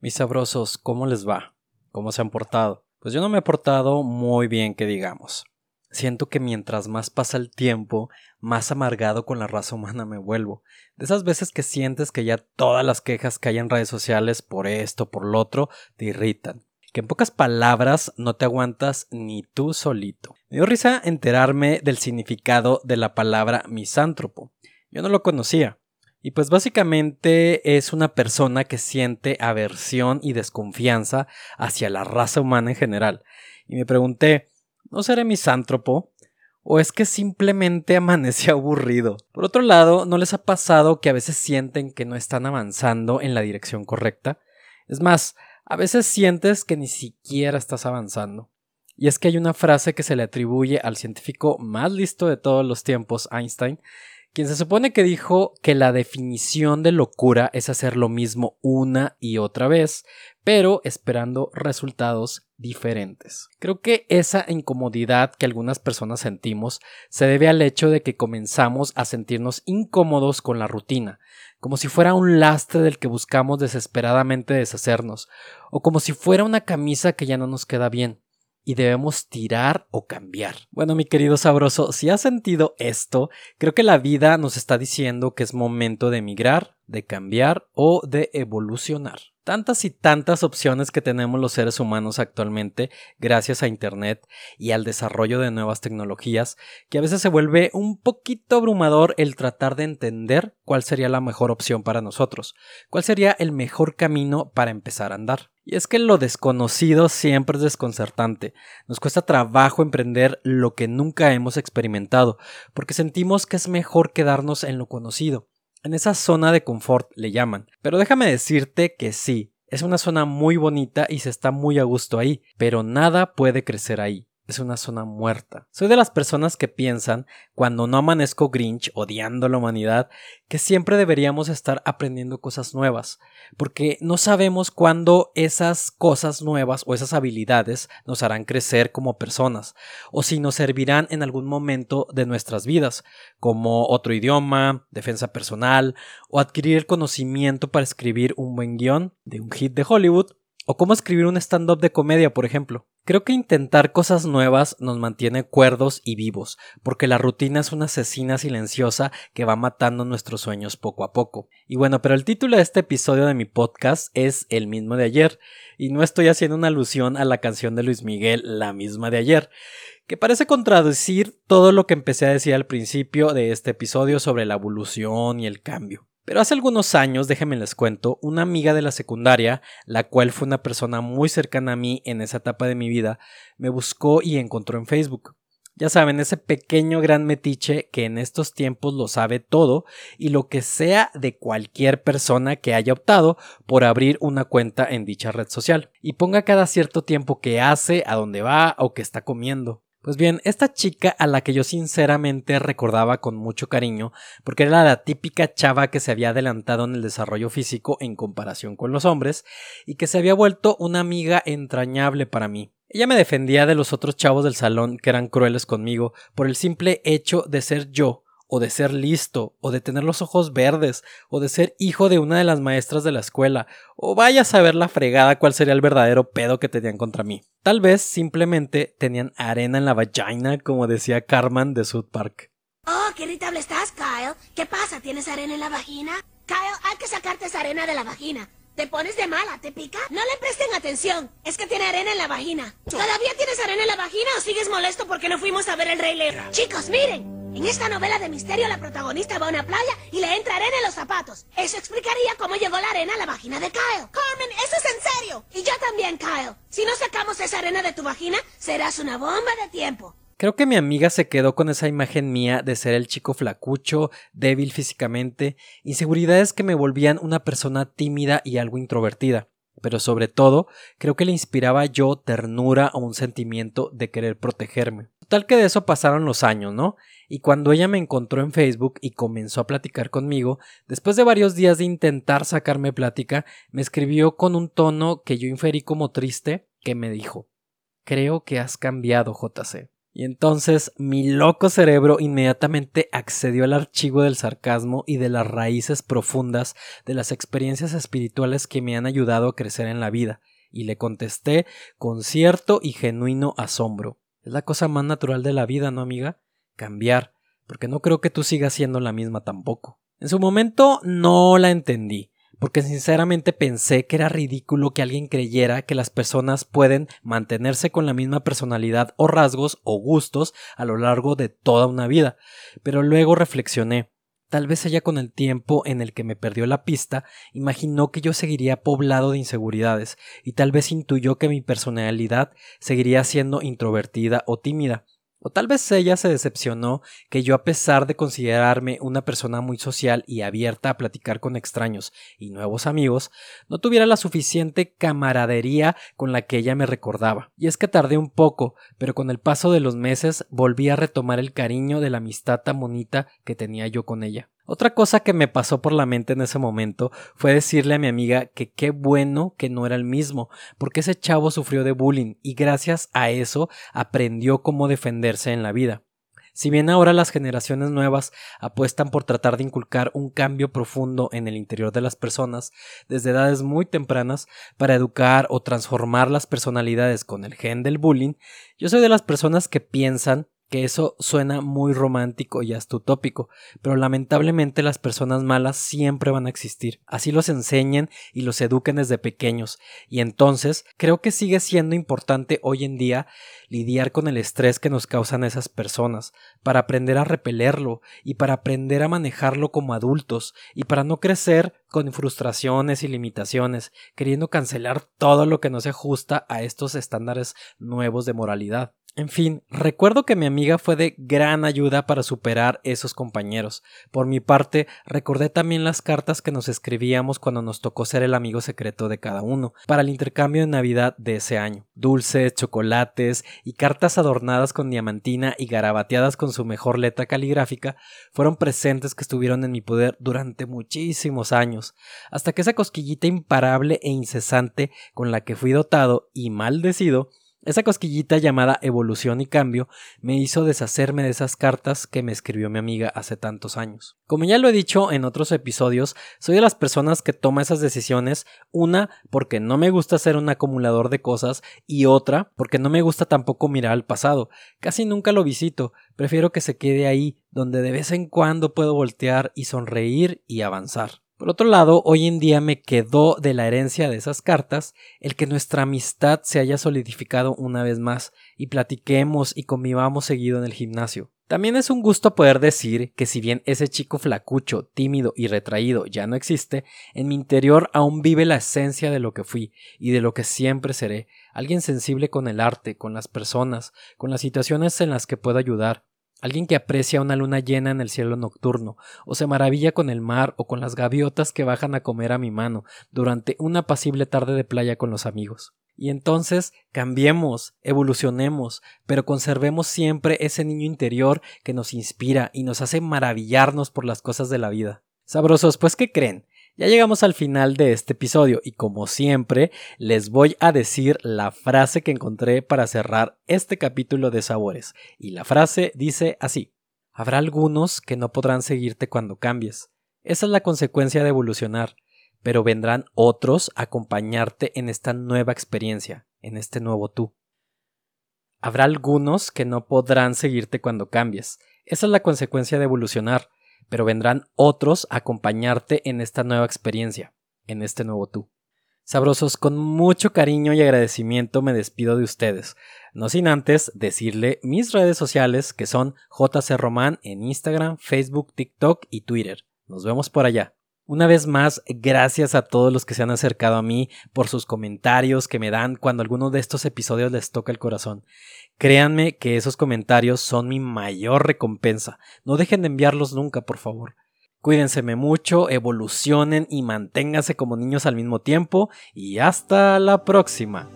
Mis sabrosos, ¿cómo les va? ¿Cómo se han portado? Pues yo no me he portado muy bien, que digamos. Siento que mientras más pasa el tiempo, más amargado con la raza humana me vuelvo. De esas veces que sientes que ya todas las quejas que hay en redes sociales por esto, por lo otro, te irritan. Que en pocas palabras no te aguantas ni tú solito. Me dio risa enterarme del significado de la palabra misántropo. Yo no lo conocía. Y pues básicamente es una persona que siente aversión y desconfianza hacia la raza humana en general. Y me pregunté, ¿no seré misántropo? ¿O es que simplemente amanecí aburrido? Por otro lado, ¿no les ha pasado que a veces sienten que no están avanzando en la dirección correcta? Es más, a veces sientes que ni siquiera estás avanzando. Y es que hay una frase que se le atribuye al científico más listo de todos los tiempos, Einstein, quien se supone que dijo que la definición de locura es hacer lo mismo una y otra vez, pero esperando resultados diferentes. Creo que esa incomodidad que algunas personas sentimos se debe al hecho de que comenzamos a sentirnos incómodos con la rutina, como si fuera un lastre del que buscamos desesperadamente deshacernos, o como si fuera una camisa que ya no nos queda bien y debemos tirar o cambiar. Bueno, mi querido sabroso, si has sentido esto, creo que la vida nos está diciendo que es momento de emigrar, de cambiar o de evolucionar tantas y tantas opciones que tenemos los seres humanos actualmente gracias a Internet y al desarrollo de nuevas tecnologías, que a veces se vuelve un poquito abrumador el tratar de entender cuál sería la mejor opción para nosotros, cuál sería el mejor camino para empezar a andar. Y es que lo desconocido siempre es desconcertante. Nos cuesta trabajo emprender lo que nunca hemos experimentado, porque sentimos que es mejor quedarnos en lo conocido. En esa zona de confort le llaman. Pero déjame decirte que sí, es una zona muy bonita y se está muy a gusto ahí, pero nada puede crecer ahí es una zona muerta. Soy de las personas que piensan, cuando no amanezco Grinch odiando la humanidad, que siempre deberíamos estar aprendiendo cosas nuevas, porque no sabemos cuándo esas cosas nuevas o esas habilidades nos harán crecer como personas, o si nos servirán en algún momento de nuestras vidas, como otro idioma, defensa personal, o adquirir el conocimiento para escribir un buen guion de un hit de Hollywood, o cómo escribir un stand-up de comedia, por ejemplo. Creo que intentar cosas nuevas nos mantiene cuerdos y vivos, porque la rutina es una asesina silenciosa que va matando nuestros sueños poco a poco. Y bueno, pero el título de este episodio de mi podcast es el mismo de ayer, y no estoy haciendo una alusión a la canción de Luis Miguel, la misma de ayer, que parece contradecir todo lo que empecé a decir al principio de este episodio sobre la evolución y el cambio. Pero hace algunos años, déjenme les cuento, una amiga de la secundaria, la cual fue una persona muy cercana a mí en esa etapa de mi vida, me buscó y encontró en Facebook. Ya saben, ese pequeño gran metiche que en estos tiempos lo sabe todo y lo que sea de cualquier persona que haya optado por abrir una cuenta en dicha red social y ponga cada cierto tiempo que hace, a dónde va o que está comiendo. Pues bien, esta chica a la que yo sinceramente recordaba con mucho cariño, porque era la típica chava que se había adelantado en el desarrollo físico en comparación con los hombres, y que se había vuelto una amiga entrañable para mí. Ella me defendía de los otros chavos del salón que eran crueles conmigo por el simple hecho de ser yo, o de ser listo, o de tener los ojos verdes, o de ser hijo de una de las maestras de la escuela, o vaya a saber la fregada cuál sería el verdadero pedo que tenían contra mí. Tal vez simplemente tenían arena en la vagina, como decía Carmen de South Park. Oh, qué irritable estás, Kyle. ¿Qué pasa? ¿Tienes arena en la vagina? Kyle, hay que sacarte esa arena de la vagina. ¿Te pones de mala? ¿Te pica? No le presten atención. Es que tiene arena en la vagina. ¿Todavía tienes arena en la vagina o sigues molesto porque no fuimos a ver el Rey León? Chicos, miren. En esta novela de misterio, la protagonista va a una playa y le entra arena en los zapatos. Eso explicaría cómo llegó la arena a la vagina de Kyle. Carmen, eso es en serio. Y yo también, Kyle. Si no sacamos esa arena de tu vagina, serás una bomba de tiempo. Creo que mi amiga se quedó con esa imagen mía de ser el chico flacucho, débil físicamente, inseguridades que me volvían una persona tímida y algo introvertida. Pero sobre todo, creo que le inspiraba yo ternura o un sentimiento de querer protegerme. Tal que de eso pasaron los años, ¿no? Y cuando ella me encontró en Facebook y comenzó a platicar conmigo, después de varios días de intentar sacarme plática, me escribió con un tono que yo inferí como triste, que me dijo Creo que has cambiado, JC. Y entonces mi loco cerebro inmediatamente accedió al archivo del sarcasmo y de las raíces profundas de las experiencias espirituales que me han ayudado a crecer en la vida, y le contesté con cierto y genuino asombro. Es la cosa más natural de la vida, ¿no, amiga? Cambiar, porque no creo que tú sigas siendo la misma tampoco. En su momento no la entendí, porque sinceramente pensé que era ridículo que alguien creyera que las personas pueden mantenerse con la misma personalidad o rasgos o gustos a lo largo de toda una vida. Pero luego reflexioné. Tal vez ella con el tiempo en el que me perdió la pista imaginó que yo seguiría poblado de inseguridades y tal vez intuyó que mi personalidad seguiría siendo introvertida o tímida o tal vez ella se decepcionó que yo, a pesar de considerarme una persona muy social y abierta a platicar con extraños y nuevos amigos, no tuviera la suficiente camaradería con la que ella me recordaba. Y es que tardé un poco, pero con el paso de los meses volví a retomar el cariño de la amistad tan bonita que tenía yo con ella. Otra cosa que me pasó por la mente en ese momento fue decirle a mi amiga que qué bueno que no era el mismo, porque ese chavo sufrió de bullying y gracias a eso aprendió cómo defenderse en la vida. Si bien ahora las generaciones nuevas apuestan por tratar de inculcar un cambio profundo en el interior de las personas desde edades muy tempranas para educar o transformar las personalidades con el gen del bullying, yo soy de las personas que piensan que eso suena muy romántico y hasta utópico, pero lamentablemente las personas malas siempre van a existir. Así los enseñen y los eduquen desde pequeños, y entonces creo que sigue siendo importante hoy en día lidiar con el estrés que nos causan esas personas, para aprender a repelerlo y para aprender a manejarlo como adultos y para no crecer con frustraciones y limitaciones, queriendo cancelar todo lo que no se ajusta a estos estándares nuevos de moralidad. En fin, recuerdo que mi amiga fue de gran ayuda para superar esos compañeros. Por mi parte, recordé también las cartas que nos escribíamos cuando nos tocó ser el amigo secreto de cada uno, para el intercambio de Navidad de ese año. Dulces, chocolates y cartas adornadas con diamantina y garabateadas con su mejor letra caligráfica fueron presentes que estuvieron en mi poder durante muchísimos años, hasta que esa cosquillita imparable e incesante con la que fui dotado y maldecido esa cosquillita llamada evolución y cambio me hizo deshacerme de esas cartas que me escribió mi amiga hace tantos años. Como ya lo he dicho en otros episodios, soy de las personas que toma esas decisiones, una porque no me gusta ser un acumulador de cosas y otra porque no me gusta tampoco mirar al pasado. Casi nunca lo visito, prefiero que se quede ahí, donde de vez en cuando puedo voltear y sonreír y avanzar. Por otro lado, hoy en día me quedó de la herencia de esas cartas el que nuestra amistad se haya solidificado una vez más y platiquemos y convivamos seguido en el gimnasio. También es un gusto poder decir que si bien ese chico flacucho, tímido y retraído ya no existe, en mi interior aún vive la esencia de lo que fui y de lo que siempre seré, alguien sensible con el arte, con las personas, con las situaciones en las que puedo ayudar, Alguien que aprecia una luna llena en el cielo nocturno, o se maravilla con el mar o con las gaviotas que bajan a comer a mi mano durante una apacible tarde de playa con los amigos. Y entonces cambiemos, evolucionemos, pero conservemos siempre ese niño interior que nos inspira y nos hace maravillarnos por las cosas de la vida. Sabrosos, pues ¿qué creen? Ya llegamos al final de este episodio y como siempre les voy a decir la frase que encontré para cerrar este capítulo de sabores. Y la frase dice así. Habrá algunos que no podrán seguirte cuando cambies. Esa es la consecuencia de evolucionar, pero vendrán otros a acompañarte en esta nueva experiencia, en este nuevo tú. Habrá algunos que no podrán seguirte cuando cambies. Esa es la consecuencia de evolucionar, pero vendrán otros a acompañarte en esta nueva experiencia, en este nuevo tú. Sabrosos, con mucho cariño y agradecimiento me despido de ustedes, no sin antes decirle mis redes sociales que son JC Román en Instagram, Facebook, TikTok y Twitter. Nos vemos por allá. Una vez más, gracias a todos los que se han acercado a mí por sus comentarios que me dan cuando alguno de estos episodios les toca el corazón. Créanme que esos comentarios son mi mayor recompensa. No dejen de enviarlos nunca, por favor. Cuídense mucho, evolucionen y manténganse como niños al mismo tiempo. Y hasta la próxima.